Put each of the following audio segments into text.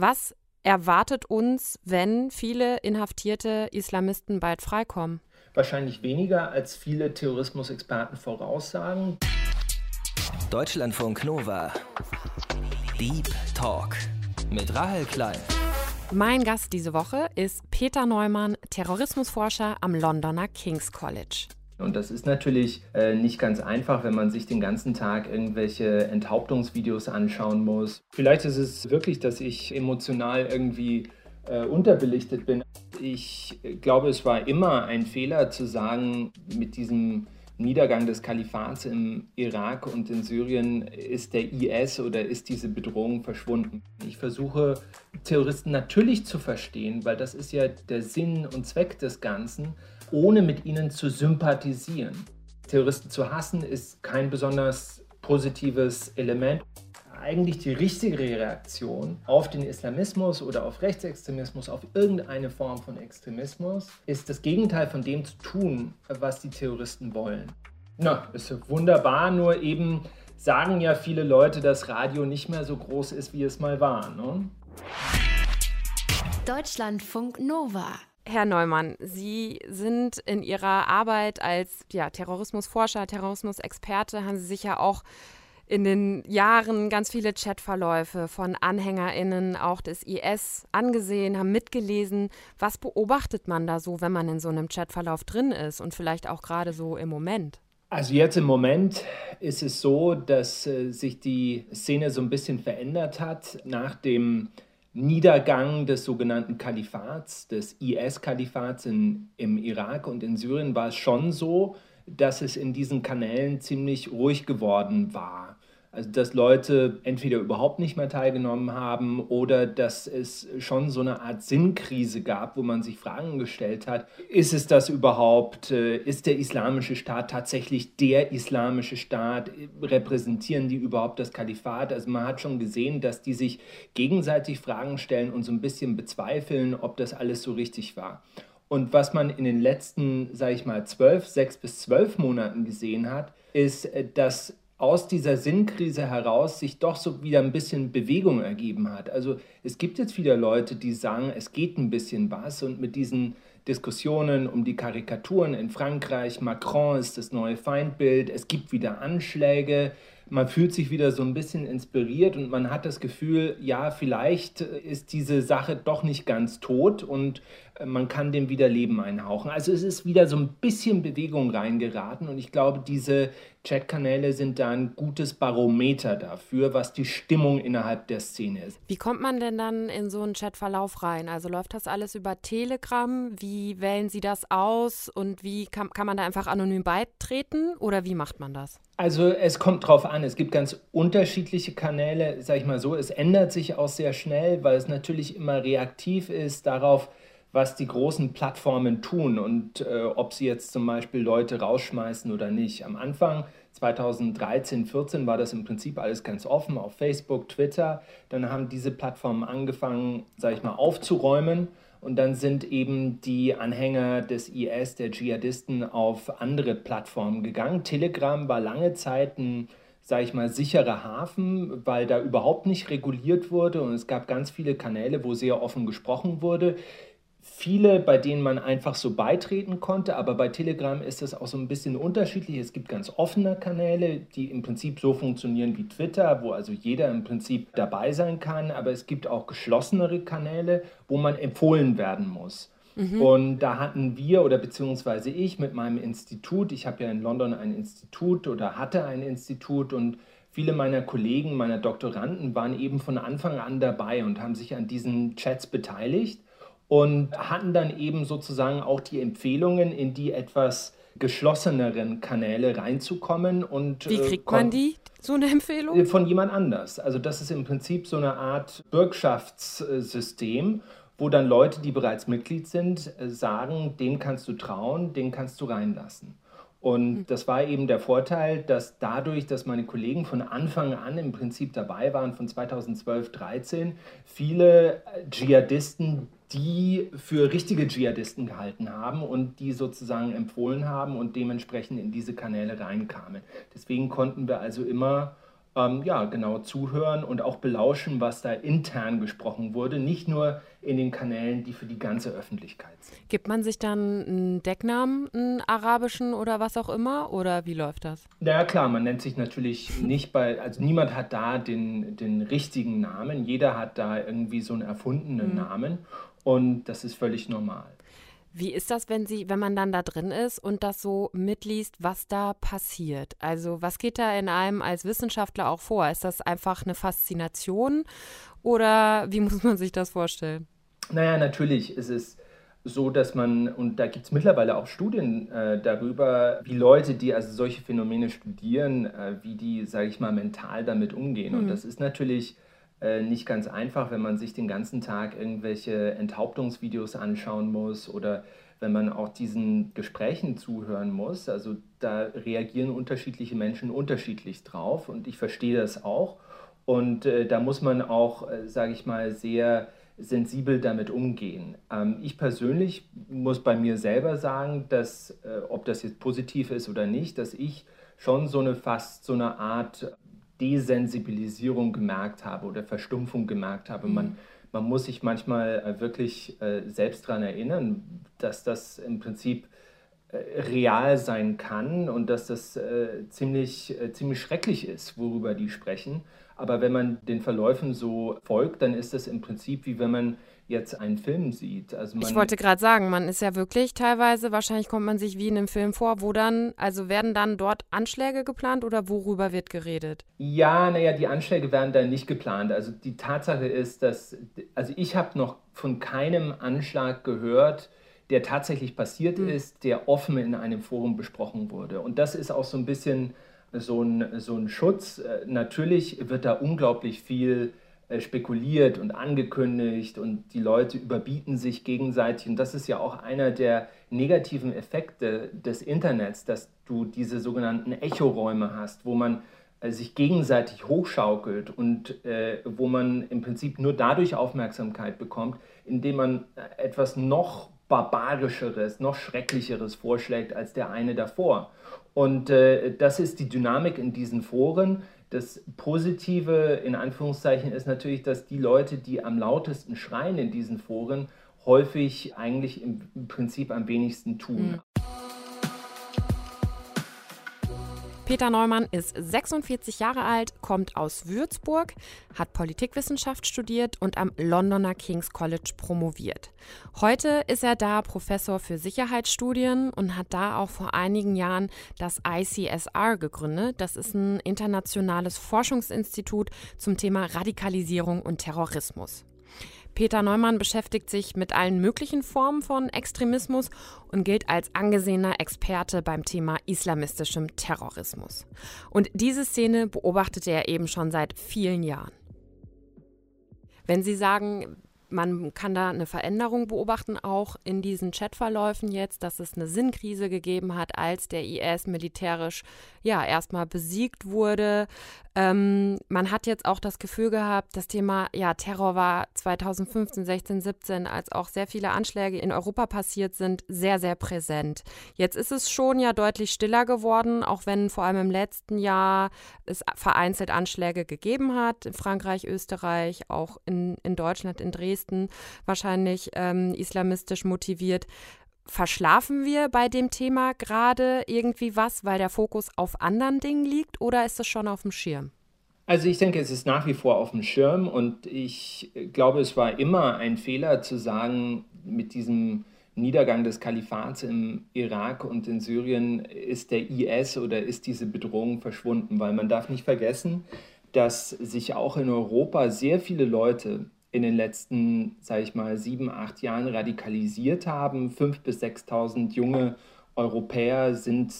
Was erwartet uns, wenn viele inhaftierte Islamisten bald freikommen? Wahrscheinlich weniger, als viele Terrorismusexperten voraussagen. Deutschlandfunk Nova. Deep Talk mit Rahel Klein. Mein Gast diese Woche ist Peter Neumann, Terrorismusforscher am Londoner King's College. Und das ist natürlich äh, nicht ganz einfach, wenn man sich den ganzen Tag irgendwelche Enthauptungsvideos anschauen muss. Vielleicht ist es wirklich, dass ich emotional irgendwie äh, unterbelichtet bin. Ich glaube, es war immer ein Fehler zu sagen, mit diesem Niedergang des Kalifats im Irak und in Syrien ist der IS oder ist diese Bedrohung verschwunden. Ich versuche Terroristen natürlich zu verstehen, weil das ist ja der Sinn und Zweck des Ganzen ohne mit ihnen zu sympathisieren. Terroristen zu hassen ist kein besonders positives Element. Eigentlich die richtige Reaktion auf den Islamismus oder auf Rechtsextremismus, auf irgendeine Form von Extremismus, ist das Gegenteil von dem zu tun, was die Terroristen wollen. Na, ist wunderbar, nur eben sagen ja viele Leute, dass Radio nicht mehr so groß ist, wie es mal war. Ne? Deutschlandfunk Nova. Herr Neumann, Sie sind in Ihrer Arbeit als ja, Terrorismusforscher, Terrorismusexperte, haben Sie sicher auch in den Jahren ganz viele Chatverläufe von AnhängerInnen auch des IS angesehen, haben mitgelesen. Was beobachtet man da so, wenn man in so einem Chatverlauf drin ist und vielleicht auch gerade so im Moment? Also jetzt im Moment ist es so, dass äh, sich die Szene so ein bisschen verändert hat nach dem Niedergang des sogenannten Kalifats, des IS-Kalifats im Irak und in Syrien war es schon so, dass es in diesen Kanälen ziemlich ruhig geworden war. Also dass Leute entweder überhaupt nicht mehr teilgenommen haben oder dass es schon so eine Art Sinnkrise gab, wo man sich Fragen gestellt hat, ist es das überhaupt, äh, ist der islamische Staat tatsächlich der islamische Staat, repräsentieren die überhaupt das Kalifat? Also man hat schon gesehen, dass die sich gegenseitig Fragen stellen und so ein bisschen bezweifeln, ob das alles so richtig war. Und was man in den letzten, sage ich mal, zwölf, sechs bis zwölf Monaten gesehen hat, ist, äh, dass aus dieser Sinnkrise heraus sich doch so wieder ein bisschen Bewegung ergeben hat. Also es gibt jetzt wieder Leute, die sagen, es geht ein bisschen was und mit diesen Diskussionen um die Karikaturen in Frankreich, Macron ist das neue Feindbild, es gibt wieder Anschläge, man fühlt sich wieder so ein bisschen inspiriert und man hat das Gefühl, ja, vielleicht ist diese Sache doch nicht ganz tot und man kann dem wieder Leben einhauchen. Also es ist wieder so ein bisschen Bewegung reingeraten und ich glaube, diese Chatkanäle sind da ein gutes Barometer dafür, was die Stimmung innerhalb der Szene ist. Wie kommt man denn dann in so einen Chatverlauf rein? Also läuft das alles über Telegram? Wie wählen Sie das aus und wie kann, kann man da einfach anonym beitreten oder wie macht man das? Also es kommt drauf an. Es gibt ganz unterschiedliche Kanäle, sag ich mal so. Es ändert sich auch sehr schnell, weil es natürlich immer reaktiv ist darauf, was die großen Plattformen tun und äh, ob sie jetzt zum Beispiel Leute rausschmeißen oder nicht. Am Anfang 2013, 14 war das im Prinzip alles ganz offen auf Facebook, Twitter. Dann haben diese Plattformen angefangen, sage ich mal, aufzuräumen. Und dann sind eben die Anhänger des IS, der Dschihadisten, auf andere Plattformen gegangen. Telegram war lange Zeit ein, sage ich mal, sicherer Hafen, weil da überhaupt nicht reguliert wurde und es gab ganz viele Kanäle, wo sehr offen gesprochen wurde viele, bei denen man einfach so beitreten konnte, aber bei Telegram ist es auch so ein bisschen unterschiedlich. Es gibt ganz offene Kanäle, die im Prinzip so funktionieren wie Twitter, wo also jeder im Prinzip dabei sein kann, aber es gibt auch geschlossenere Kanäle, wo man empfohlen werden muss. Mhm. Und da hatten wir oder beziehungsweise ich mit meinem Institut, ich habe ja in London ein Institut oder hatte ein Institut und viele meiner Kollegen, meiner Doktoranden waren eben von Anfang an dabei und haben sich an diesen Chats beteiligt und hatten dann eben sozusagen auch die Empfehlungen, in die etwas geschlosseneren Kanäle reinzukommen. Und, Wie äh, kriegt man die, so eine Empfehlung? Von jemand anders. Also das ist im Prinzip so eine Art Bürgschaftssystem, wo dann Leute, die bereits Mitglied sind, äh, sagen, dem kannst du trauen, den kannst du reinlassen. Und hm. das war eben der Vorteil, dass dadurch, dass meine Kollegen von Anfang an im Prinzip dabei waren, von 2012, 2013, viele Dschihadisten die für richtige Dschihadisten gehalten haben und die sozusagen empfohlen haben und dementsprechend in diese Kanäle reinkamen. Deswegen konnten wir also immer ähm, ja, genau zuhören und auch belauschen, was da intern gesprochen wurde, nicht nur in den Kanälen, die für die ganze Öffentlichkeit sind. Gibt man sich dann einen Decknamen, einen arabischen oder was auch immer, oder wie läuft das? Na ja, klar, man nennt sich natürlich nicht bei, also niemand hat da den, den richtigen Namen, jeder hat da irgendwie so einen erfundenen mhm. Namen und das ist völlig normal. Wie ist das, wenn Sie, wenn man dann da drin ist und das so mitliest, was da passiert? Also was geht da in einem als Wissenschaftler auch vor? Ist das einfach eine Faszination oder wie muss man sich das vorstellen? Naja, natürlich ist es so, dass man, und da gibt es mittlerweile auch Studien äh, darüber, wie Leute, die also solche Phänomene studieren, äh, wie die, sage ich mal, mental damit umgehen. Mhm. Und das ist natürlich nicht ganz einfach, wenn man sich den ganzen Tag irgendwelche Enthauptungsvideos anschauen muss oder wenn man auch diesen Gesprächen zuhören muss. Also da reagieren unterschiedliche Menschen unterschiedlich drauf und ich verstehe das auch. Und äh, da muss man auch, äh, sage ich mal, sehr sensibel damit umgehen. Ähm, ich persönlich muss bei mir selber sagen, dass, äh, ob das jetzt positiv ist oder nicht, dass ich schon so eine fast so eine Art Desensibilisierung gemerkt habe oder Verstumpfung gemerkt habe. Mhm. Man, man muss sich manchmal äh, wirklich äh, selbst daran erinnern, dass das im Prinzip äh, real sein kann und dass das äh, ziemlich, äh, ziemlich schrecklich ist, worüber die sprechen. Aber wenn man den Verläufen so folgt, dann ist das im Prinzip wie wenn man jetzt einen Film sieht. Also ich wollte gerade sagen, man ist ja wirklich teilweise, wahrscheinlich kommt man sich wie in einem Film vor, wo dann, also werden dann dort Anschläge geplant oder worüber wird geredet? Ja, naja, die Anschläge werden da nicht geplant. Also die Tatsache ist, dass, also ich habe noch von keinem Anschlag gehört, der tatsächlich passiert mhm. ist, der offen in einem Forum besprochen wurde. Und das ist auch so ein bisschen so ein, so ein Schutz. Äh, natürlich wird da unglaublich viel spekuliert und angekündigt und die Leute überbieten sich gegenseitig. Und das ist ja auch einer der negativen Effekte des Internets, dass du diese sogenannten Echoräume hast, wo man äh, sich gegenseitig hochschaukelt und äh, wo man im Prinzip nur dadurch Aufmerksamkeit bekommt, indem man äh, etwas noch barbarischeres, noch schrecklicheres vorschlägt als der eine davor. Und äh, das ist die Dynamik in diesen Foren. Das Positive in Anführungszeichen ist natürlich, dass die Leute, die am lautesten schreien in diesen Foren, häufig eigentlich im Prinzip am wenigsten tun. Mhm. Peter Neumann ist 46 Jahre alt, kommt aus Würzburg, hat Politikwissenschaft studiert und am Londoner King's College promoviert. Heute ist er da Professor für Sicherheitsstudien und hat da auch vor einigen Jahren das ICSR gegründet. Das ist ein internationales Forschungsinstitut zum Thema Radikalisierung und Terrorismus. Peter Neumann beschäftigt sich mit allen möglichen Formen von Extremismus und gilt als angesehener Experte beim Thema islamistischem Terrorismus. Und diese Szene beobachtete er eben schon seit vielen Jahren. Wenn Sie sagen, man kann da eine Veränderung beobachten, auch in diesen Chatverläufen jetzt, dass es eine Sinnkrise gegeben hat, als der IS militärisch ja erstmal besiegt wurde. Ähm, man hat jetzt auch das Gefühl gehabt, das Thema ja Terror war 2015, 16, 17, als auch sehr viele Anschläge in Europa passiert sind, sehr, sehr präsent. Jetzt ist es schon ja deutlich stiller geworden, auch wenn vor allem im letzten Jahr es vereinzelt Anschläge gegeben hat, in Frankreich, Österreich, auch in, in Deutschland, in Dresden, wahrscheinlich ähm, islamistisch motiviert. Verschlafen wir bei dem Thema gerade irgendwie was, weil der Fokus auf anderen Dingen liegt oder ist es schon auf dem Schirm? Also ich denke, es ist nach wie vor auf dem Schirm und ich glaube, es war immer ein Fehler zu sagen, mit diesem Niedergang des Kalifats im Irak und in Syrien ist der IS oder ist diese Bedrohung verschwunden, weil man darf nicht vergessen, dass sich auch in Europa sehr viele Leute in den letzten, sage ich mal, sieben, acht Jahren radikalisiert haben. Fünf bis 6.000 junge Europäer sind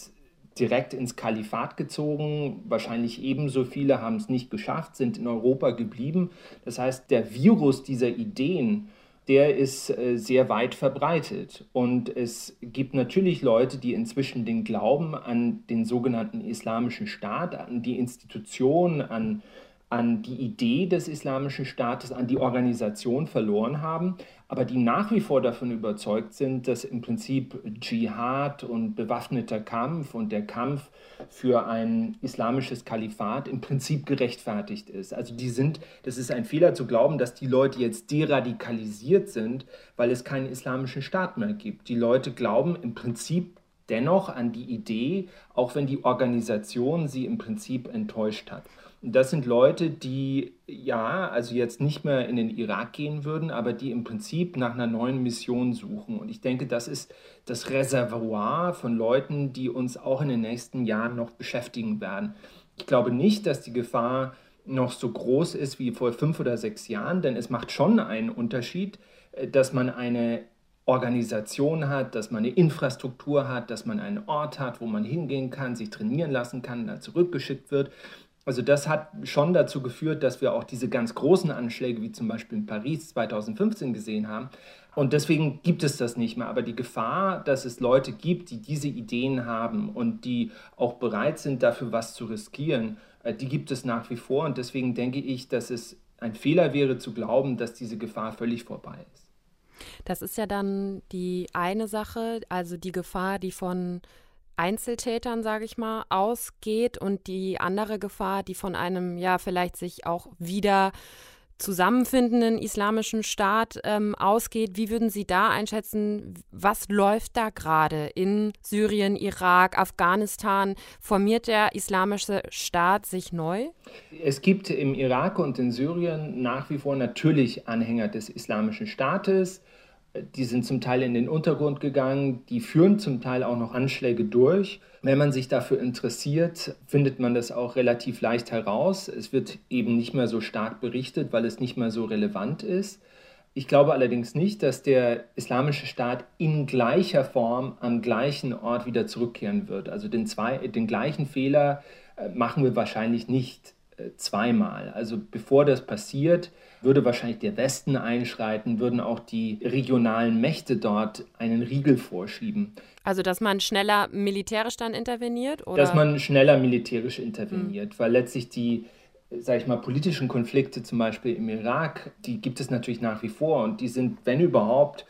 direkt ins Kalifat gezogen. Wahrscheinlich ebenso viele haben es nicht geschafft, sind in Europa geblieben. Das heißt, der Virus dieser Ideen, der ist äh, sehr weit verbreitet. Und es gibt natürlich Leute, die inzwischen den Glauben an den sogenannten Islamischen Staat, an die Institution, an an die Idee des Islamischen Staates, an die Organisation verloren haben, aber die nach wie vor davon überzeugt sind, dass im Prinzip Dschihad und bewaffneter Kampf und der Kampf für ein islamisches Kalifat im Prinzip gerechtfertigt ist. Also die sind, das ist ein Fehler zu glauben, dass die Leute jetzt deradikalisiert sind, weil es keinen islamischen Staat mehr gibt. Die Leute glauben im Prinzip dennoch an die Idee, auch wenn die Organisation sie im Prinzip enttäuscht hat. Das sind Leute, die ja, also jetzt nicht mehr in den Irak gehen würden, aber die im Prinzip nach einer neuen Mission suchen. Und ich denke, das ist das Reservoir von Leuten, die uns auch in den nächsten Jahren noch beschäftigen werden. Ich glaube nicht, dass die Gefahr noch so groß ist wie vor fünf oder sechs Jahren, denn es macht schon einen Unterschied, äh, dass man eine Organisation hat, dass man eine Infrastruktur hat, dass man einen Ort hat, wo man hingehen kann, sich trainieren lassen kann, da zurückgeschickt wird. Also das hat schon dazu geführt, dass wir auch diese ganz großen Anschläge, wie zum Beispiel in Paris 2015 gesehen haben. Und deswegen gibt es das nicht mehr. Aber die Gefahr, dass es Leute gibt, die diese Ideen haben und die auch bereit sind, dafür was zu riskieren, äh, die gibt es nach wie vor. Und deswegen denke ich, dass es ein Fehler wäre zu glauben, dass diese Gefahr völlig vorbei ist. Das ist ja dann die eine Sache, also die Gefahr, die von Einzeltätern, sage ich mal, ausgeht und die andere Gefahr, die von einem ja vielleicht sich auch wieder zusammenfindenden islamischen Staat ähm, ausgeht. Wie würden Sie da einschätzen, was läuft da gerade in Syrien, Irak, Afghanistan? Formiert der islamische Staat sich neu? Es gibt im Irak und in Syrien nach wie vor natürlich Anhänger des islamischen Staates die sind zum Teil in den Untergrund gegangen, die führen zum Teil auch noch Anschläge durch. Wenn man sich dafür interessiert, findet man das auch relativ leicht heraus. Es wird eben nicht mehr so stark berichtet, weil es nicht mehr so relevant ist. Ich glaube allerdings nicht, dass der Islamische Staat in gleicher Form am gleichen Ort wieder zurückkehren wird. Also den, zwei, den gleichen Fehler äh, machen wir wahrscheinlich nicht äh, zweimal. Also bevor das passiert, würde wahrscheinlich der Westen einschreiten, würden auch die regionalen Mächte dort einen Riegel vorschieben. Also dass man schneller militärisch dann interveniert? Oder? Dass man schneller militärisch interveniert, mhm. weil letztlich die sage ich mal, politischen Konflikte zum Beispiel im Irak, die gibt es natürlich nach wie vor und die sind, wenn überhaupt,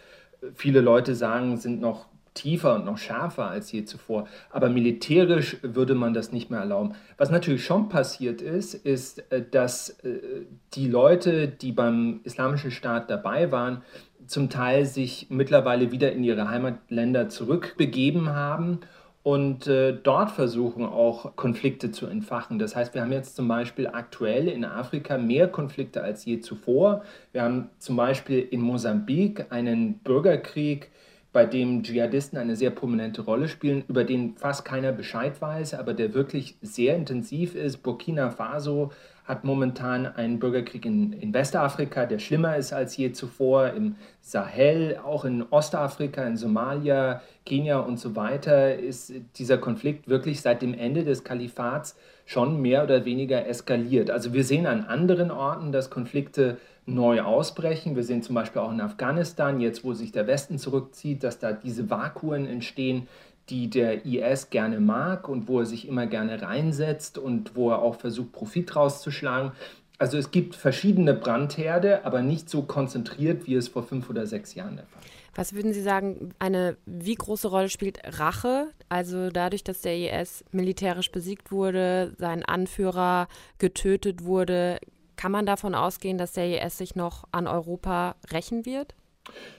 viele Leute sagen, sind noch tiefer und noch schärfer als je zuvor. Aber militärisch würde man das nicht mehr erlauben. Was natürlich schon passiert ist, ist, äh, dass äh, die Leute, die beim Islamischen Staat dabei waren, zum Teil sich mittlerweile wieder in ihre Heimatländer zurückbegeben haben und äh, dort versuchen auch Konflikte zu entfachen. Das heißt, wir haben jetzt zum Beispiel aktuell in Afrika mehr Konflikte als je zuvor. Wir haben zum Beispiel in Mosambik einen Bürgerkrieg, bei dem Dschihadisten eine sehr prominente Rolle spielen, über den fast keiner Bescheid weiß, aber der wirklich sehr intensiv ist. Burkina Faso hat momentan einen Bürgerkrieg in, in Westafrika, der schlimmer ist als je zuvor, im Sahel, auch in Ostafrika, in Somalia, Kenia und so weiter, ist dieser Konflikt wirklich seit dem Ende des Kalifats schon mehr oder weniger eskaliert. Also wir sehen an anderen Orten, dass Konflikte neu ausbrechen. Wir sehen zum Beispiel auch in Afghanistan, jetzt wo sich der Westen zurückzieht, dass da diese Vakuen entstehen, die der IS gerne mag und wo er sich immer gerne reinsetzt und wo er auch versucht, Profit rauszuschlagen. Also es gibt verschiedene Brandherde, aber nicht so konzentriert, wie es vor fünf oder sechs Jahren der Fall war. Was würden Sie sagen, eine wie große Rolle spielt Rache? Also dadurch, dass der IS militärisch besiegt wurde, sein Anführer getötet wurde, kann man davon ausgehen, dass der IS sich noch an Europa rächen wird?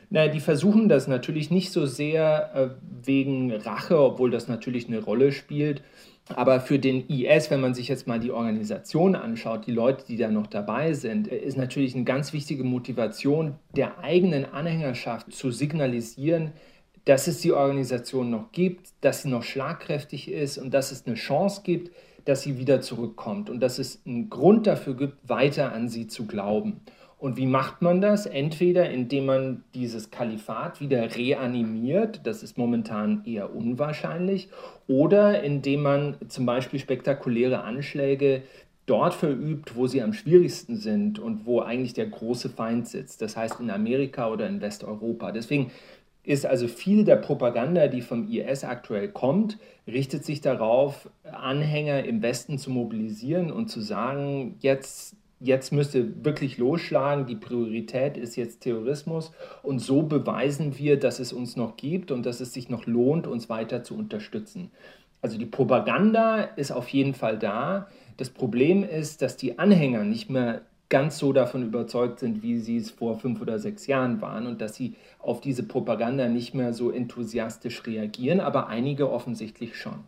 Naja, die versuchen das natürlich nicht so sehr äh, wegen Rache, obwohl das natürlich eine Rolle spielt. Aber für den IS, wenn man sich jetzt mal die Organisation anschaut, die Leute, die da noch dabei sind, äh, ist natürlich eine ganz wichtige Motivation der eigenen Anhängerschaft zu signalisieren, dass es die Organisation noch gibt, dass sie noch schlagkräftig ist und dass es eine Chance gibt, dass sie wieder zurückkommt und dass es einen Grund dafür gibt, weiter an sie zu glauben. Und wie macht man das? Entweder indem man dieses Kalifat wieder reanimiert, das ist momentan eher unwahrscheinlich, oder indem man zum Beispiel spektakuläre Anschläge dort verübt, wo sie am schwierigsten sind und wo eigentlich der große Feind sitzt, das heißt in Amerika oder in Westeuropa. Deswegen ist also viel der Propaganda, die vom IS aktuell kommt, richtet sich darauf, Anhänger im Westen zu mobilisieren und zu sagen, jetzt, jetzt müsst ihr wirklich losschlagen, die Priorität ist jetzt Terrorismus und so beweisen wir, dass es uns noch gibt und dass es sich noch lohnt, uns weiter zu unterstützen. Also die Propaganda ist auf jeden Fall da. Das Problem ist, dass die Anhänger nicht mehr ganz so davon überzeugt sind, wie sie es vor fünf oder sechs Jahren waren und dass sie auf diese Propaganda nicht mehr so enthusiastisch reagieren, aber einige offensichtlich schon.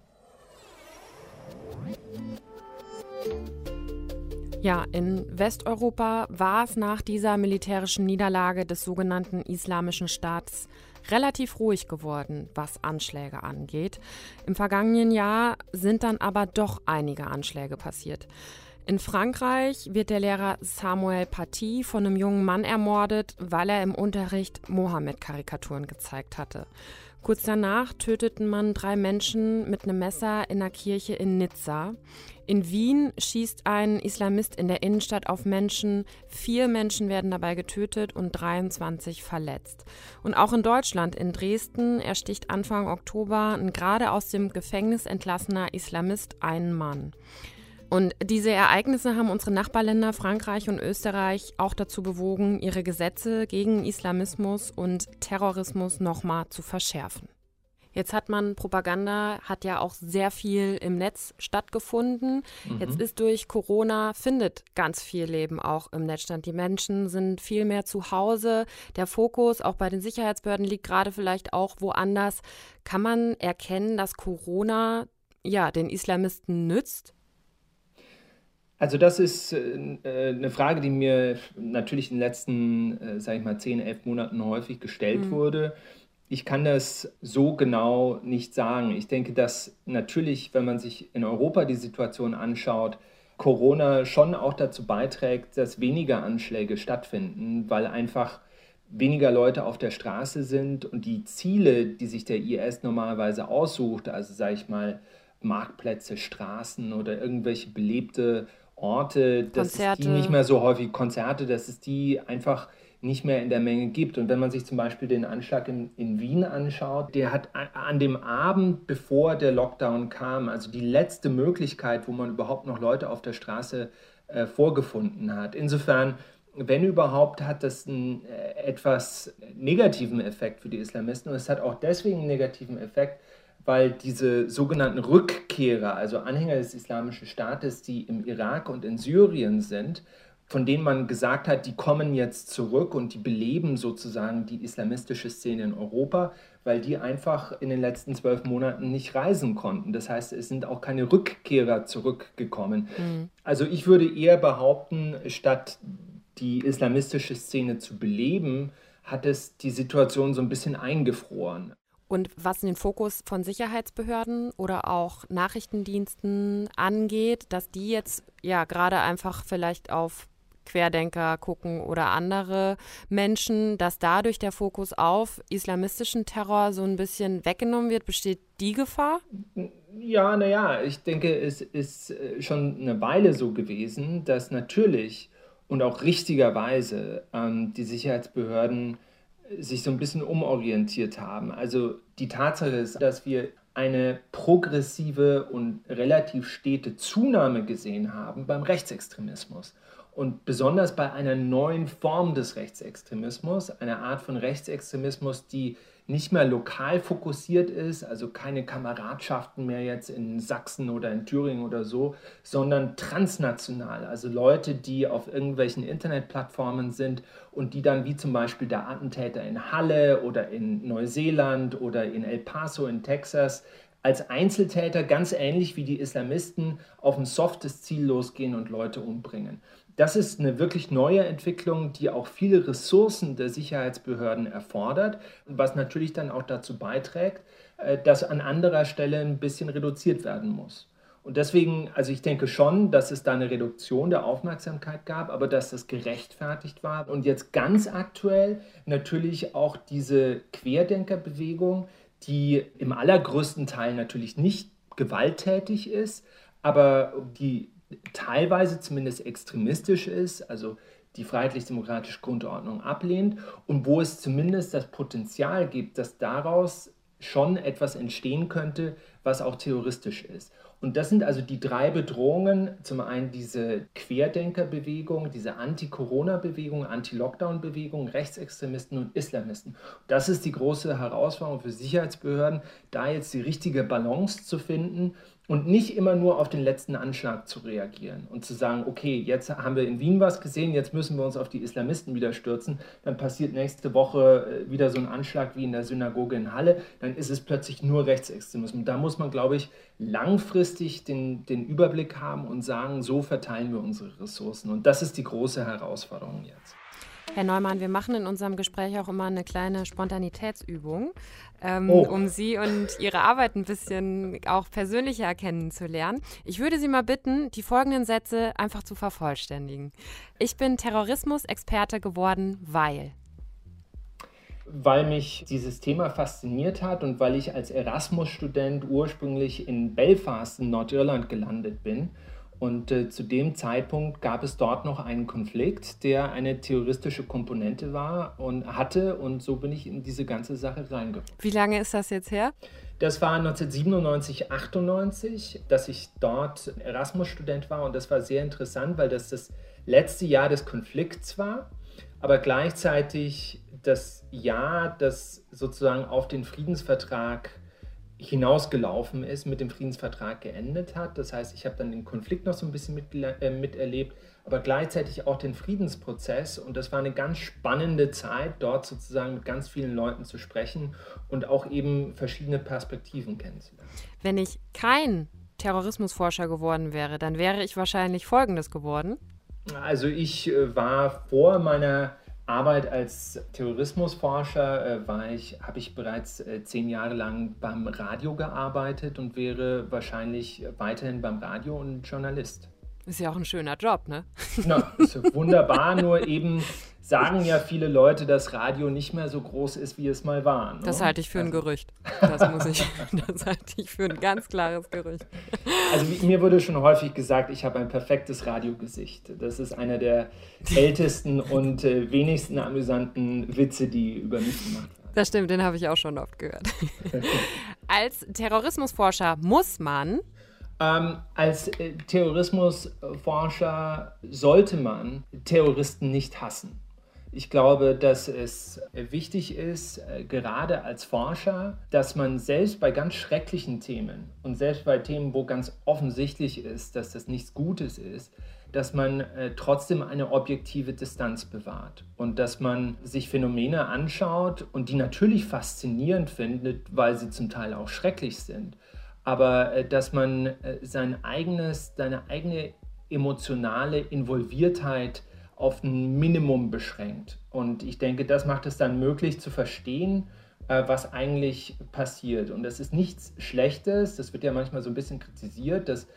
Ja, in Westeuropa war es nach dieser militärischen Niederlage des sogenannten Islamischen Staats relativ ruhig geworden, was Anschläge angeht. Im vergangenen Jahr sind dann aber doch einige Anschläge passiert. In Frankreich wird der Lehrer Samuel Paty von einem jungen Mann ermordet, weil er im Unterricht Mohammed-Karikaturen gezeigt hatte. Kurz danach töteten man drei Menschen mit einem Messer in einer Kirche in Nizza. In Wien schießt ein Islamist in der Innenstadt auf Menschen. Vier Menschen werden dabei getötet und 23 verletzt. Und auch in Deutschland, in Dresden, ersticht Anfang Oktober ein gerade aus dem Gefängnis entlassener Islamist einen Mann. Und diese Ereignisse haben unsere Nachbarländer Frankreich und Österreich auch dazu bewogen, ihre Gesetze gegen Islamismus und Terrorismus nochmal zu verschärfen. Jetzt hat man Propaganda, hat ja auch sehr viel im Netz stattgefunden. Mhm. Jetzt ist durch Corona, findet ganz viel Leben auch im Netz statt. Die Menschen sind viel mehr zu Hause. Der Fokus auch bei den Sicherheitsbehörden liegt gerade vielleicht auch woanders. Kann man erkennen, dass Corona ja den Islamisten nützt? Also das ist äh, eine Frage, die mir natürlich in den letzten, äh, sage ich mal, 10, 11 Monaten häufig gestellt mhm. wurde. Ich kann das so genau nicht sagen. Ich denke, dass natürlich, wenn man sich in Europa die Situation anschaut, Corona schon auch dazu beiträgt, dass weniger Anschläge stattfinden, weil einfach weniger Leute auf der Straße sind und die Ziele, die sich der IS normalerweise aussucht, also sage ich mal Marktplätze, Straßen oder irgendwelche belebte Orte, dass Konzerte. es die nicht mehr so häufig, Konzerte, dass es die einfach nicht mehr in der Menge gibt. Und wenn man sich zum Beispiel den Anschlag in, in Wien anschaut, der hat an dem Abend, bevor der Lockdown kam, also die letzte Möglichkeit, wo man überhaupt noch Leute auf der Straße äh, vorgefunden hat. Insofern, wenn überhaupt, hat das einen äh, etwas negativen Effekt für die Islamisten. Und es hat auch deswegen einen negativen Effekt, weil diese sogenannten Rückkehrer, also Anhänger des Islamischen Staates, die im Irak und in Syrien sind, von denen man gesagt hat, die kommen jetzt zurück und die beleben sozusagen die islamistische Szene in Europa, weil die einfach in den letzten zwölf Monaten nicht reisen konnten. Das heißt, es sind auch keine Rückkehrer zurückgekommen. Mhm. Also ich würde eher behaupten, statt die islamistische Szene zu beleben, hat es die Situation so ein bisschen eingefroren. Und was den Fokus von Sicherheitsbehörden oder auch Nachrichtendiensten angeht, dass die jetzt ja gerade einfach vielleicht auf Querdenker gucken oder andere Menschen, dass dadurch der Fokus auf islamistischen Terror so ein bisschen weggenommen wird, besteht die Gefahr? Ja, naja, ich denke, es ist äh, schon eine Weile so gewesen, dass natürlich und auch richtigerweise ähm, die Sicherheitsbehörden sich so ein bisschen umorientiert haben. Also die Tatsache ist, dass wir eine progressive und relativ stete Zunahme gesehen haben beim Rechtsextremismus. Und besonders bei einer neuen Form des Rechtsextremismus, einer Art von Rechtsextremismus, die nicht mehr lokal fokussiert ist, also keine Kameradschaften mehr jetzt in Sachsen oder in Thüringen oder so, sondern transnational, also Leute, die auf irgendwelchen Internetplattformen sind und die dann wie zum Beispiel der Attentäter in Halle oder in Neuseeland oder in El Paso in Texas als Einzeltäter ganz ähnlich wie die Islamisten auf ein softes Ziel losgehen und Leute umbringen. Das ist eine wirklich neue Entwicklung, die auch viele Ressourcen der Sicherheitsbehörden erfordert, was natürlich dann auch dazu beiträgt, äh, dass an anderer Stelle ein bisschen reduziert werden muss. Und deswegen, also ich denke schon, dass es da eine Reduktion der Aufmerksamkeit gab, aber dass das gerechtfertigt war. Und jetzt ganz aktuell natürlich auch diese Querdenkerbewegung, die im allergrößten Teil natürlich nicht gewalttätig ist, aber die teilweise zumindest extremistisch ist, also die freiheitlich-demokratische Grundordnung ablehnt und wo es zumindest das Potenzial gibt, dass daraus schon etwas entstehen könnte, was auch terroristisch ist. Und das sind also die drei Bedrohungen. Zum einen diese Querdenkerbewegung, diese Anti-Corona-Bewegung, Anti-Lockdown-Bewegung, Rechtsextremisten und Islamisten. Das ist die große Herausforderung für Sicherheitsbehörden, da jetzt die richtige Balance zu finden und nicht immer nur auf den letzten Anschlag zu reagieren und zu sagen, okay, jetzt haben wir in Wien was gesehen, jetzt müssen wir uns auf die Islamisten wieder stürzen, dann passiert nächste Woche äh, wieder so ein Anschlag wie in der Synagoge in Halle, dann ist es plötzlich nur Rechtsextremismus. Da muss man, glaube ich, langfristig den, den Überblick haben und sagen, so verteilen wir unsere Ressourcen. Und das ist die große Herausforderung jetzt. Herr Neumann, wir machen in unserem Gespräch auch immer eine kleine Spontanitätsübung, ähm, oh. um Sie und Ihre Arbeit ein bisschen auch persönlicher kennenzulernen. Ich würde Sie mal bitten, die folgenden Sätze einfach zu vervollständigen. Ich bin Terrorismusexperte geworden, weil weil mich dieses Thema fasziniert hat und weil ich als Erasmus-Student ursprünglich in Belfast in Nordirland gelandet bin und äh, zu dem Zeitpunkt gab es dort noch einen Konflikt, der eine terroristische Komponente war und hatte. Und so bin ich in diese ganze Sache reingekommen. Wie lange ist das jetzt her? Das war 1997, 98, dass ich dort Erasmus-Student war. Und das war sehr interessant, weil das das letzte Jahr des Konflikts war, aber gleichzeitig das Jahr, das sozusagen auf den Friedensvertrag hinausgelaufen ist, mit dem Friedensvertrag geendet hat. Das heißt, ich habe dann den Konflikt noch so ein bisschen mit, äh, miterlebt, aber gleichzeitig auch den Friedensprozess. Und das war eine ganz spannende Zeit, dort sozusagen mit ganz vielen Leuten zu sprechen und auch eben verschiedene Perspektiven kennenzulernen. Wenn ich kein Terrorismusforscher geworden wäre, dann wäre ich wahrscheinlich Folgendes geworden. Also ich äh, war vor meiner Arbeit als Terrorismusforscher äh, ich, habe ich bereits äh, zehn Jahre lang beim Radio gearbeitet und wäre wahrscheinlich weiterhin beim Radio und Journalist. Ist ja auch ein schöner Job, ne? Na, ist wunderbar, nur eben sagen ja viele Leute, dass Radio nicht mehr so groß ist, wie es mal war. Ne? Das halte ich für ein also. Gerücht. Das muss ich, das halte ich für ein ganz klares Gerücht. Also mir wurde schon häufig gesagt, ich habe ein perfektes Radiogesicht. Das ist einer der ältesten und äh, wenigsten amüsanten Witze, die über mich gemacht werden. Das stimmt, den habe ich auch schon oft gehört. Als Terrorismusforscher muss man ähm, als äh, Terrorismusforscher sollte man Terroristen nicht hassen. Ich glaube, dass es wichtig ist, äh, gerade als Forscher, dass man selbst bei ganz schrecklichen Themen und selbst bei Themen, wo ganz offensichtlich ist, dass das nichts Gutes ist, dass man äh, trotzdem eine objektive Distanz bewahrt und dass man sich Phänomene anschaut und die natürlich faszinierend findet, weil sie zum Teil auch schrecklich sind, aber äh, dass man äh, sein eigenes, seine eigene emotionale Involviertheit auf ein Minimum beschränkt. Und ich denke, das macht es dann möglich zu verstehen, äh, was eigentlich passiert. Und das ist nichts Schlechtes, das wird ja manchmal so ein bisschen kritisiert, dass,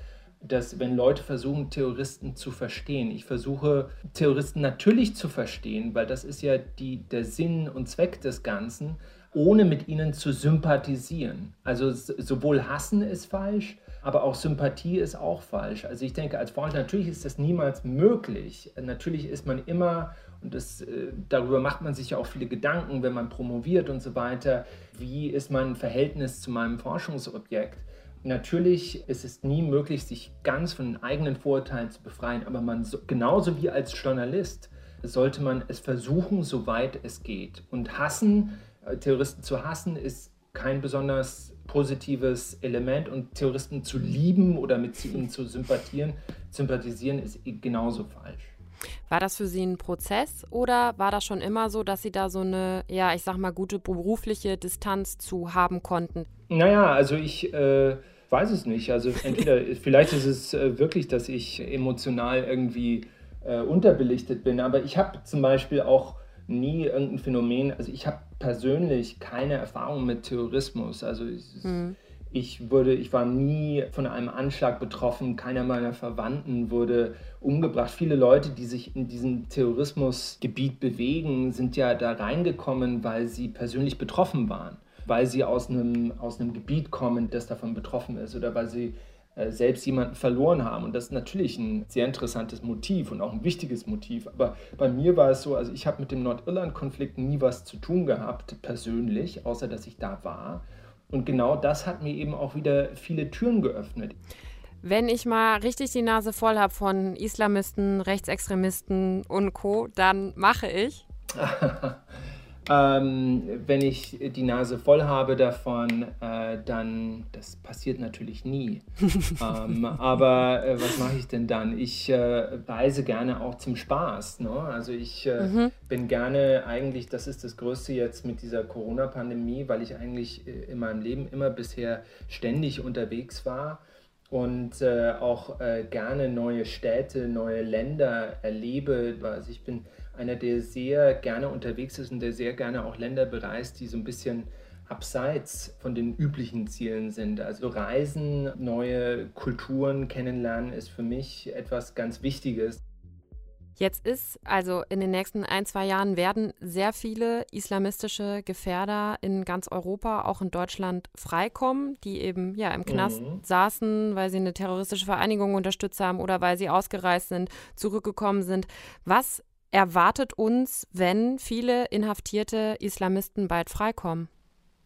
dass wenn Leute versuchen, Terroristen zu verstehen, ich versuche, Terroristen natürlich zu verstehen, weil das ist ja die, der Sinn und Zweck des Ganzen, ohne mit ihnen zu sympathisieren. Also sowohl hassen ist falsch, aber auch Sympathie ist auch falsch. Also ich denke, als Forscher natürlich ist das niemals möglich. Natürlich ist man immer, und das, äh, darüber macht man sich ja auch viele Gedanken, wenn man promoviert und so weiter, wie ist mein Verhältnis zu meinem Forschungsobjekt. Natürlich ist es nie möglich, sich ganz von den eigenen Vorurteilen zu befreien, aber man genauso wie als Journalist sollte man es versuchen, soweit es geht. Und hassen, Terroristen zu hassen, ist kein besonders positives Element und Terroristen zu lieben oder mit ihnen zu sympathieren, sympathisieren ist genauso falsch. War das für Sie ein Prozess oder war das schon immer so, dass Sie da so eine, ja, ich sag mal, gute berufliche Distanz zu haben konnten? Naja, also ich äh, weiß es nicht. Also entweder, vielleicht ist es äh, wirklich, dass ich emotional irgendwie äh, unterbelichtet bin, aber ich habe zum Beispiel auch nie irgendein Phänomen, also ich habe persönlich keine Erfahrung mit Terrorismus. Also ich, mhm. ich, wurde, ich war nie von einem Anschlag betroffen, keiner meiner Verwandten wurde umgebracht. Viele Leute, die sich in diesem Terrorismusgebiet bewegen, sind ja da reingekommen, weil sie persönlich betroffen waren, weil sie aus einem, aus einem Gebiet kommen, das davon betroffen ist oder weil sie selbst jemanden verloren haben. Und das ist natürlich ein sehr interessantes Motiv und auch ein wichtiges Motiv. Aber bei mir war es so, also ich habe mit dem Nordirland-Konflikt nie was zu tun gehabt, persönlich, außer dass ich da war. Und genau das hat mir eben auch wieder viele Türen geöffnet. Wenn ich mal richtig die Nase voll habe von Islamisten, Rechtsextremisten und Co., dann mache ich. Ähm, wenn ich die Nase voll habe davon, äh, dann, das passiert natürlich nie. ähm, aber äh, was mache ich denn dann? Ich äh, reise gerne auch zum Spaß. Ne? Also ich äh, mhm. bin gerne eigentlich, das ist das Größte jetzt mit dieser Corona-Pandemie, weil ich eigentlich äh, in meinem Leben immer bisher ständig unterwegs war und äh, auch gerne neue Städte, neue Länder erlebe. Also ich bin einer, der sehr gerne unterwegs ist und der sehr gerne auch Länder bereist, die so ein bisschen abseits von den üblichen Zielen sind. Also Reisen, neue Kulturen kennenlernen ist für mich etwas ganz Wichtiges. Jetzt ist, also in den nächsten ein, zwei Jahren werden sehr viele islamistische Gefährder in ganz Europa, auch in Deutschland, freikommen, die eben ja im Knast mhm. saßen, weil sie eine terroristische Vereinigung unterstützt haben oder weil sie ausgereist sind, zurückgekommen sind. Was erwartet uns, wenn viele inhaftierte Islamisten bald freikommen?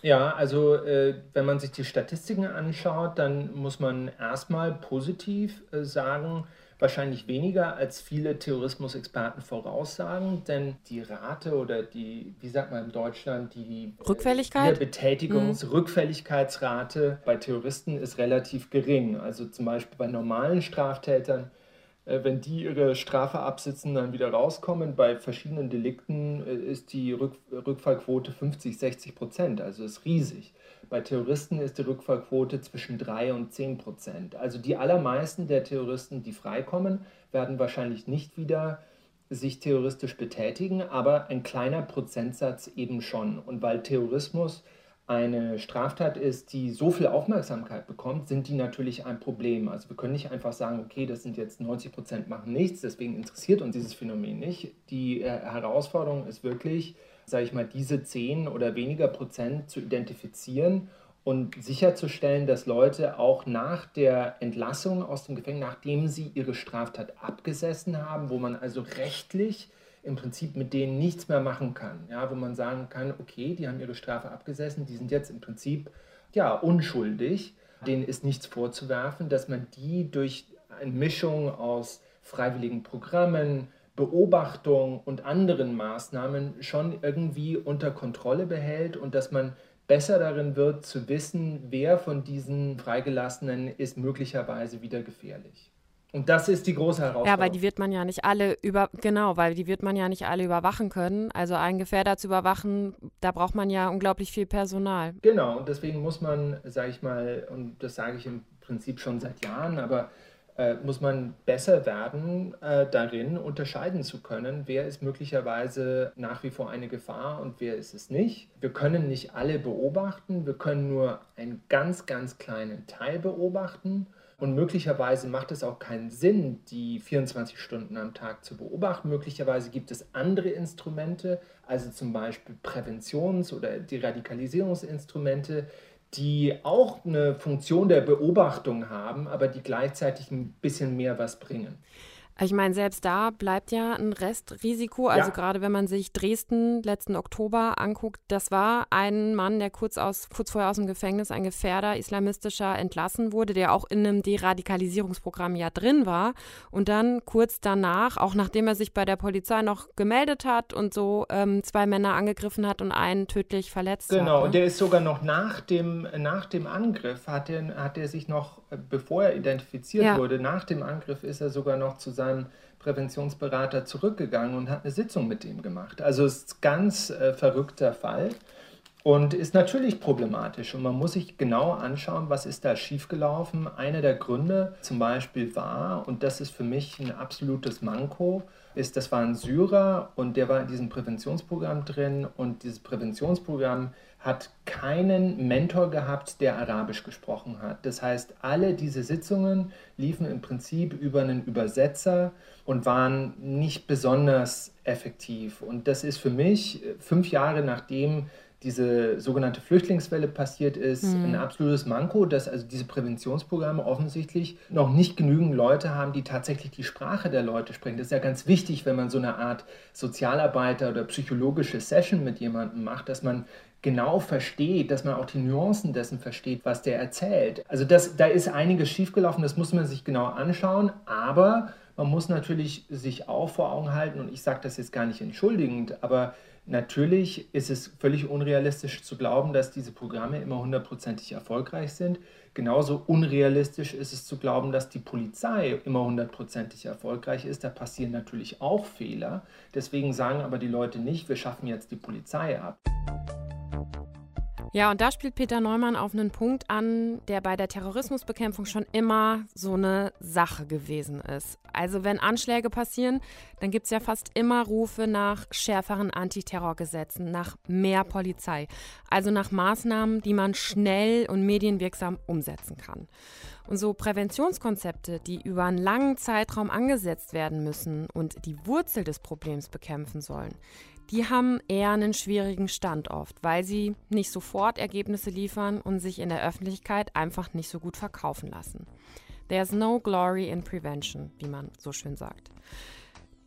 Ja, also äh, wenn man sich die Statistiken anschaut, dann muss man erstmal positiv äh, sagen, wahrscheinlich weniger als viele Terrorismusexperten voraussagen, denn die Rate oder die, wie sagt man in Deutschland, die Rückfälligkeit? Betätigungs-Rückfälligkeitsrate mhm. bei Terroristen ist relativ gering. Also zum Beispiel bei normalen Straftätern äh, wenn die ihre Strafe absitzen, dann wieder rauskommen. Bei verschiedenen Delikten äh, ist die Rück Rückfallquote 50, 60 Prozent, also ist riesig. Bei Terroristen ist die Rückfallquote zwischen 3 und 10 Prozent. Also die allermeisten der Terroristen, die freikommen, werden wahrscheinlich nicht wieder sich terroristisch betätigen, aber ein kleiner Prozentsatz eben schon. Und weil Terrorismus eine Straftat ist, die so viel Aufmerksamkeit bekommt, sind die natürlich ein Problem. Also wir können nicht einfach sagen, okay, das sind jetzt 90 Prozent machen nichts, deswegen interessiert uns dieses Phänomen nicht. Die äh, Herausforderung ist wirklich, sage ich mal, diese 10 oder weniger Prozent zu identifizieren und sicherzustellen, dass Leute auch nach der Entlassung aus dem Gefängnis, nachdem sie ihre Straftat abgesessen haben, wo man also rechtlich im Prinzip mit denen nichts mehr machen kann. Ja, wo man sagen kann, okay, die haben ihre Strafe abgesessen, die sind jetzt im Prinzip ja, unschuldig, denen ist nichts vorzuwerfen, dass man die durch eine Mischung aus freiwilligen Programmen, Beobachtung und anderen Maßnahmen schon irgendwie unter Kontrolle behält und dass man besser darin wird zu wissen, wer von diesen Freigelassenen ist möglicherweise wieder gefährlich. Und das ist die große Herausforderung. Ja, weil die wird man ja nicht alle über, genau, weil die wird man ja nicht alle überwachen können. Also einen Gefährder zu überwachen, da braucht man ja unglaublich viel Personal. Genau, und deswegen muss man, sage ich mal, und das sage ich im Prinzip schon seit Jahren, aber äh, muss man besser werden, äh, darin unterscheiden zu können, wer ist möglicherweise nach wie vor eine Gefahr und wer ist es nicht. Wir können nicht alle beobachten, wir können nur einen ganz, ganz kleinen Teil beobachten und möglicherweise macht es auch keinen Sinn, die 24 Stunden am Tag zu beobachten. Möglicherweise gibt es andere Instrumente, also zum Beispiel Präventions- oder Deradikalisierungsinstrumente, die auch eine Funktion der Beobachtung haben, aber die gleichzeitig ein bisschen mehr was bringen. Ich meine, selbst da bleibt ja ein Restrisiko. Also ja. gerade wenn man sich Dresden letzten Oktober anguckt, das war ein Mann, der kurz, aus, kurz vorher aus dem Gefängnis, ein Gefährder islamistischer entlassen wurde, der auch in einem Deradikalisierungsprogramm ja drin war. Und dann kurz danach, auch nachdem er sich bei der Polizei noch gemeldet hat und so ähm, zwei Männer angegriffen hat und einen tödlich verletzt genau, hat. Genau, und der ist sogar noch nach dem, nach dem Angriff, hat er, hat sich noch, bevor er identifiziert ja. wurde, nach dem Angriff ist er sogar noch zu seinem Präventionsberater zurückgegangen und hat eine Sitzung mit ihm gemacht. Also es ist ein ganz äh, verrückter Fall und ist natürlich problematisch. Und man muss sich genau anschauen, was ist da schiefgelaufen. Einer der Gründe zum Beispiel war, und das ist für mich ein absolutes Manko, ist, das war ein Syrer und der war in diesem Präventionsprogramm drin und dieses Präventionsprogramm hat keinen Mentor gehabt, der Arabisch gesprochen hat. Das heißt, alle diese Sitzungen liefen im Prinzip über einen Übersetzer und waren nicht besonders effektiv. Und das ist für mich, fünf Jahre nachdem diese sogenannte Flüchtlingswelle passiert ist, mhm. ein absolutes Manko, dass also diese Präventionsprogramme offensichtlich noch nicht genügend Leute haben, die tatsächlich die Sprache der Leute sprechen. Das ist ja ganz wichtig, wenn man so eine Art Sozialarbeiter oder psychologische Session mit jemandem macht, dass man genau versteht, dass man auch die Nuancen dessen versteht, was der erzählt. Also das, da ist einiges schiefgelaufen, das muss man sich genau anschauen, aber man muss natürlich sich auch vor Augen halten, und ich sage das jetzt gar nicht entschuldigend, aber natürlich ist es völlig unrealistisch zu glauben, dass diese Programme immer hundertprozentig erfolgreich sind. Genauso unrealistisch ist es zu glauben, dass die Polizei immer hundertprozentig erfolgreich ist. Da passieren natürlich auch Fehler. Deswegen sagen aber die Leute nicht, wir schaffen jetzt die Polizei ab. Ja, und da spielt Peter Neumann auf einen Punkt an, der bei der Terrorismusbekämpfung schon immer so eine Sache gewesen ist. Also wenn Anschläge passieren, dann gibt es ja fast immer Rufe nach schärferen Antiterrorgesetzen, nach mehr Polizei, also nach Maßnahmen, die man schnell und medienwirksam umsetzen kann. Und so Präventionskonzepte, die über einen langen Zeitraum angesetzt werden müssen und die Wurzel des Problems bekämpfen sollen, die haben eher einen schwierigen Stand oft, weil sie nicht sofort Ergebnisse liefern und sich in der Öffentlichkeit einfach nicht so gut verkaufen lassen. There's no glory in prevention, wie man so schön sagt.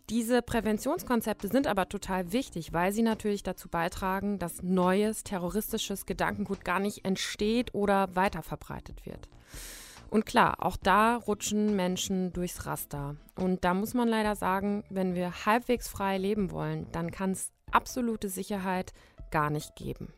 Diese Präventionskonzepte sind aber total wichtig, weil sie natürlich dazu beitragen, dass neues terroristisches Gedankengut gar nicht entsteht oder weiterverbreitet wird. Und klar, auch da rutschen Menschen durchs Raster. Und da muss man leider sagen, wenn wir halbwegs frei leben wollen, dann kann es absolute Sicherheit gar nicht geben.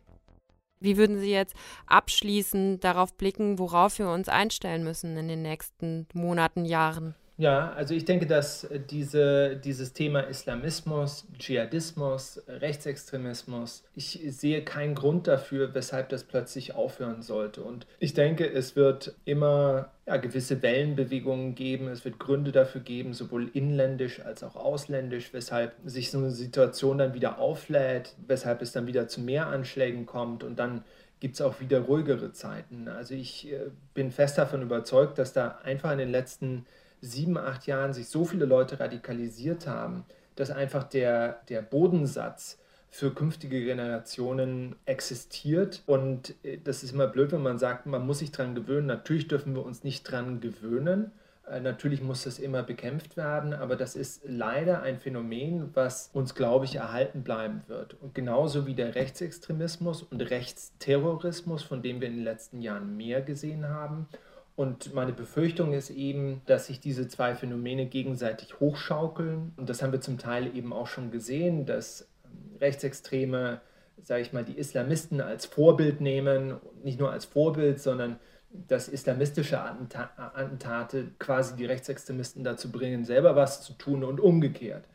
Wie würden Sie jetzt abschließend darauf blicken, worauf wir uns einstellen müssen in den nächsten Monaten, Jahren? Ja, also ich denke, dass diese, dieses Thema Islamismus, Dschihadismus, Rechtsextremismus, ich sehe keinen Grund dafür, weshalb das plötzlich aufhören sollte. Und ich denke, es wird immer ja, gewisse Wellenbewegungen geben, es wird Gründe dafür geben, sowohl inländisch als auch ausländisch, weshalb sich so eine Situation dann wieder auflädt, weshalb es dann wieder zu mehr Anschlägen kommt und dann gibt es auch wieder ruhigere Zeiten. Also ich äh, bin fest davon überzeugt, dass da einfach in den letzten Jahren sieben, acht Jahren sich so viele Leute radikalisiert haben, dass einfach der, der Bodensatz für künftige Generationen existiert. Und äh, das ist immer blöd, wenn man sagt, man muss sich daran gewöhnen. Natürlich dürfen wir uns nicht daran gewöhnen. Äh, natürlich muss das immer bekämpft werden, aber das ist leider ein Phänomen, was uns, glaube ich, erhalten bleiben wird. Und genauso wie der Rechtsextremismus und Rechtsterrorismus, von dem wir in den letzten Jahren mehr gesehen haben und meine Befürchtung ist eben, dass sich diese zwei Phänomene gegenseitig hochschaukeln. Und das haben wir zum Teil eben auch schon gesehen, dass ähm, Rechtsextreme, sage ich mal, die Islamisten als Vorbild nehmen. Nicht nur als Vorbild, sondern dass islamistische Attentate quasi die Rechtsextremisten dazu bringen, selber was zu tun und umgekehrt.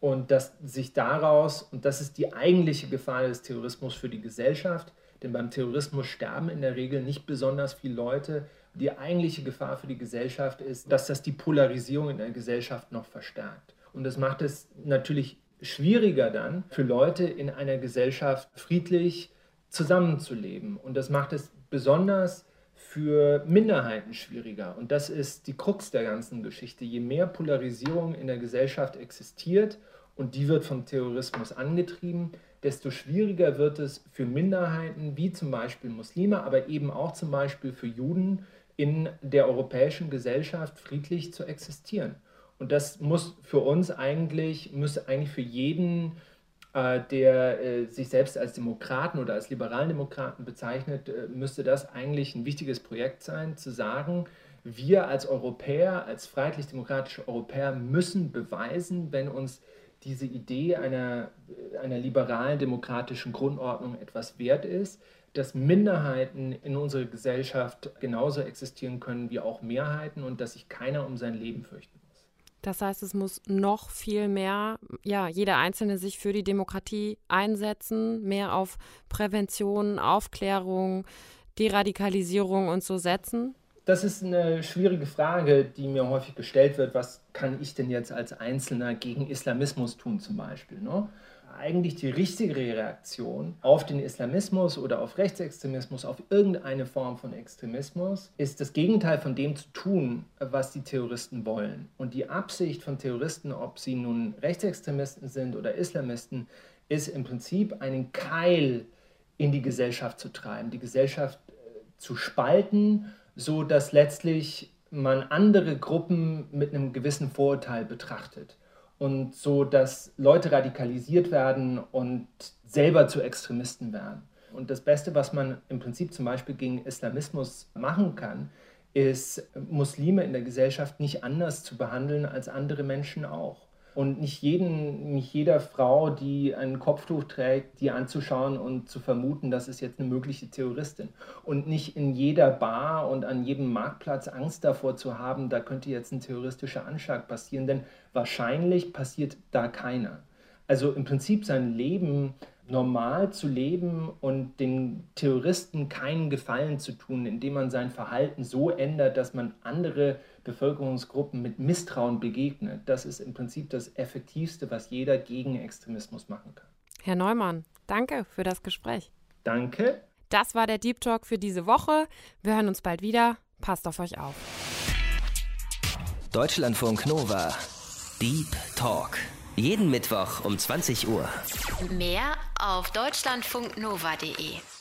Und dass sich daraus, und das ist die eigentliche Gefahr des Terrorismus für die Gesellschaft, denn beim Terrorismus sterben in der Regel nicht besonders viele Leute, die eigentliche Gefahr für die Gesellschaft ist, dass das die Polarisierung in der Gesellschaft noch verstärkt. Und das macht es natürlich schwieriger dann für Leute in einer Gesellschaft friedlich zusammenzuleben. Und das macht es besonders für Minderheiten schwieriger. Und das ist die Krux der ganzen Geschichte. Je mehr Polarisierung in der Gesellschaft existiert und die wird vom Terrorismus angetrieben, desto schwieriger wird es für Minderheiten wie zum Beispiel Muslime, aber eben auch zum Beispiel für Juden, in der europäischen Gesellschaft friedlich zu existieren. Und das muss für uns eigentlich, müsste eigentlich für jeden, äh, der äh, sich selbst als Demokraten oder als liberalen Demokraten bezeichnet, äh, müsste das eigentlich ein wichtiges Projekt sein, zu sagen, wir als Europäer, als freiheitlich-demokratische Europäer müssen beweisen, wenn uns diese Idee einer, einer liberalen demokratischen Grundordnung etwas wert ist, dass Minderheiten in unserer Gesellschaft genauso existieren können wie auch Mehrheiten und dass sich keiner um sein Leben fürchten muss. Das heißt, es muss noch viel mehr, ja, jeder Einzelne sich für die Demokratie einsetzen, mehr auf Prävention, Aufklärung, Deradikalisierung und so setzen? Das ist eine schwierige Frage, die mir häufig gestellt wird. Was kann ich denn jetzt als Einzelner gegen Islamismus tun zum Beispiel? Ne? Eigentlich die richtige Reaktion auf den Islamismus oder auf Rechtsextremismus, auf irgendeine Form von Extremismus, ist das Gegenteil von dem zu tun, was die Terroristen wollen. Und die Absicht von Terroristen, ob sie nun Rechtsextremisten sind oder Islamisten, ist im Prinzip einen Keil in die Gesellschaft zu treiben, die Gesellschaft äh, zu spalten, so dass letztlich man andere Gruppen mit einem gewissen Vorurteil betrachtet und so dass Leute radikalisiert werden und selber zu Extremisten werden. Und das Beste, was man im Prinzip zum Beispiel gegen Islamismus machen kann, ist, Muslime in der Gesellschaft nicht anders zu behandeln als andere Menschen auch und nicht, jeden, nicht jeder Frau, die ein Kopftuch trägt, die anzuschauen und zu vermuten, das ist jetzt eine mögliche Terroristin. Und nicht in jeder Bar und an jedem Marktplatz Angst davor zu haben, da könnte jetzt ein terroristischer Anschlag passieren, denn wahrscheinlich passiert da keiner. Also im Prinzip sein Leben normal zu leben und den Terroristen keinen Gefallen zu tun, indem man sein Verhalten so ändert, dass man andere Bevölkerungsgruppen mit Misstrauen begegnet. Das ist im Prinzip das Effektivste, was jeder gegen Extremismus machen kann. Herr Neumann, danke für das Gespräch. Danke. Das war der Deep Talk für diese Woche. Wir hören uns bald wieder. Passt auf euch auf. Deutschlandfunk Nova. Deep Talk. Jeden Mittwoch um 20 Uhr. Mehr auf deutschlandfunknova.de.